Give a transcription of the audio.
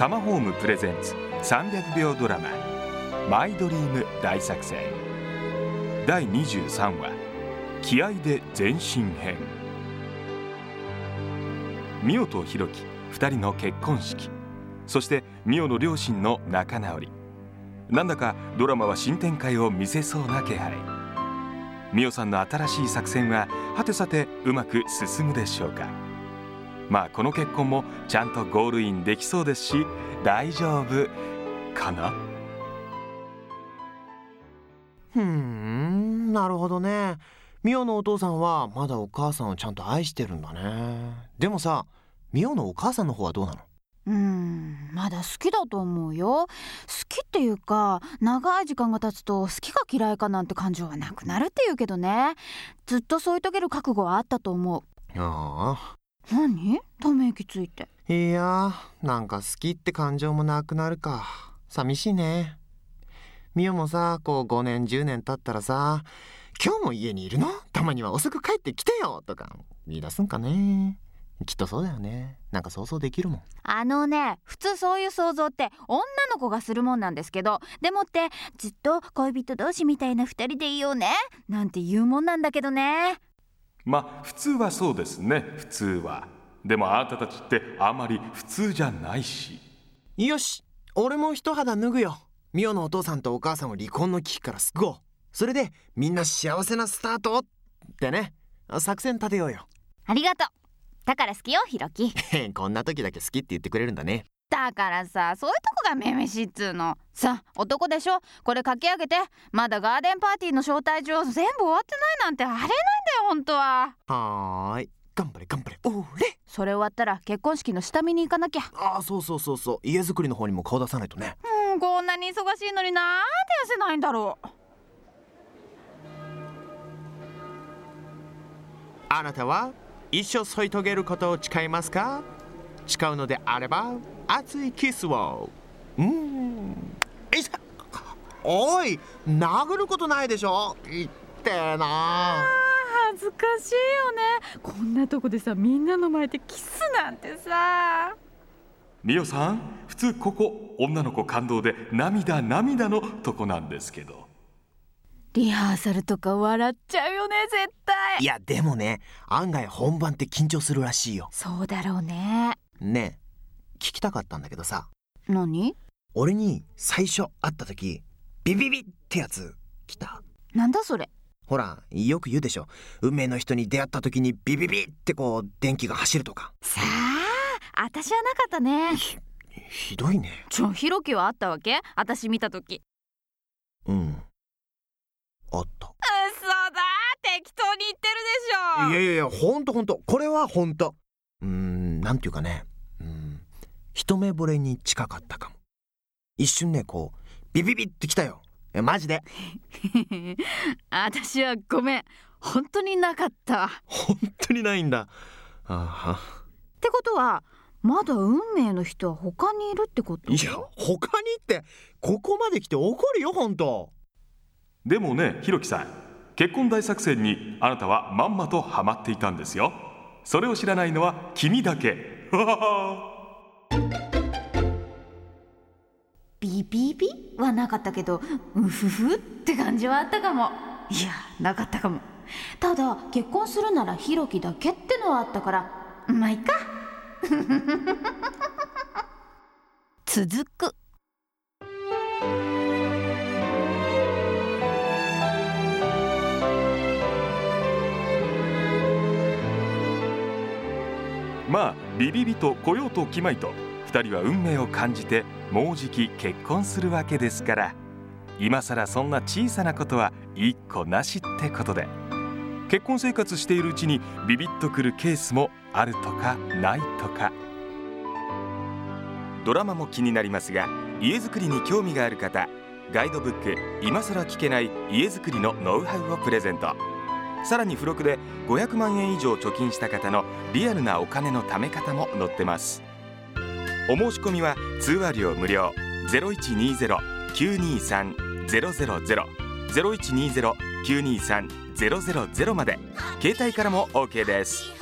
タマホームプレゼンツ300秒ドラママイドリーム大作戦第23話気合で前進編ミオとヒロキ2人の結婚式そしてミオの両親の仲直りなんだかドラマは新展開を見せそうな気配ミオさんの新しい作戦ははてさてうまく進むでしょうかまあこの結婚もちゃんとゴールインできそうですし大丈夫かな？ふーんなるほどね。ミオのお父さんはまだお母さんをちゃんと愛してるんだね。でもさミオのお母さんの方はどうなの？うーんまだ好きだと思うよ。好きっていうか長い時間が経つと好きか嫌いかなんて感情はなくなるっていうけどね。ずっと添い遂げる覚悟はあったと思う。あ何？ため息ついて。あいやなんか好きって感情もなくなるか。寂しいね。ミオもさこう5年10年経ったらさ「今日も家にいるの？たまには遅く帰ってきてよ」とか言い出すんかね。きっとそうだよね。なんか想像できるもん。あのね普通そういう想像って女の子がするもんなんですけどでもってずっと恋人同士みたいな二人でいようね。なんて言うもんなんだけどねまあ普通はそうですね。普通は。でもあなたたちってあまり普通じゃないし。よし。俺も一肌脱ぐよ。ミオのお父さんとお母さんを離婚の危機から救おう。それでみんな幸せなスタートってね。作戦立てようよ。ありがとう。だから好きよひろきこんな時だけ好きって言ってくれるんだね。だからさそういうとこがめめしいっつうの。さ男でしょ？これ書き上げて。まだガーデンパーティーの招待状全部終わってないなんてあれない本当は。はーい。頑張れ頑張れ。おれ。それ終わったら結婚式の下見に行かなきゃ。ああそうそうそうそう。家づくりの方にも顔出さないとね。うんこんなに忙しいのになんで痩せないんだろう。あなたは一生添い遂げることを誓いますか？誓うのであれば熱いキスを。うーん。いざおい殴ることないでしょ？言ってえな恥ずかしいよね。こんなとこでさみんなの前でキスなんてさ。ミオさん普通ここ女の子感動で涙涙のとこなんですけど。リハーサルとか笑っちゃうよね絶対。いやでもね案外本番って緊張するらしいよ。そうだろうね。ねえ聞きたかったんだけどさ。何？俺に最初会った時ビビビってやつ来た。なんだそれ？ほらよく言うでしょ。運命の人に出会った時にビビビってこう電気が走るとか。さあ私はなかったね。ひどいね。ちょひろきはあったわけ？私見た時。うん。あった。嘘だ！適当に言ってるでしょ。いやいやいやほんとほんと。これはほんと。うーんなんていうかね。うん。一目惚れに近かったかも。一瞬ねこうビビビってきたよえマジで？私はごめん。本当になかった。っ本当にないんだ。あてことはまだ運命の人は他にいるってこと？あいや他にってここまで来て怒るよほんとでもねひろきさん。結婚大作戦にあなたはまんまとハマっていたんですよ。それを知らないのは君だけ。はははビビビはなかったけどうふふって感じはあったかも。いやなかったかも。ただ結婚するならひろきだけってのはあったからまあいっか。続く。まあビビビと来ようときまいと2人は運命を感じてもうじき結婚するわけですから今さらそんな小さなことは一個なしってことで結婚生活しているうちにビビッとくるケースもあるとかないとか。ドラマも気になりますが家づくりに興味がある方ガイドブック「今さら聞けない家づくりのノウハウ」をプレゼント。さらに付録で500万円以上貯金した方のリアルなお金の貯め方も載ってます。お申し込みは通話料無料。0120-923-000 0120-923-000まで。携帯からも OK です。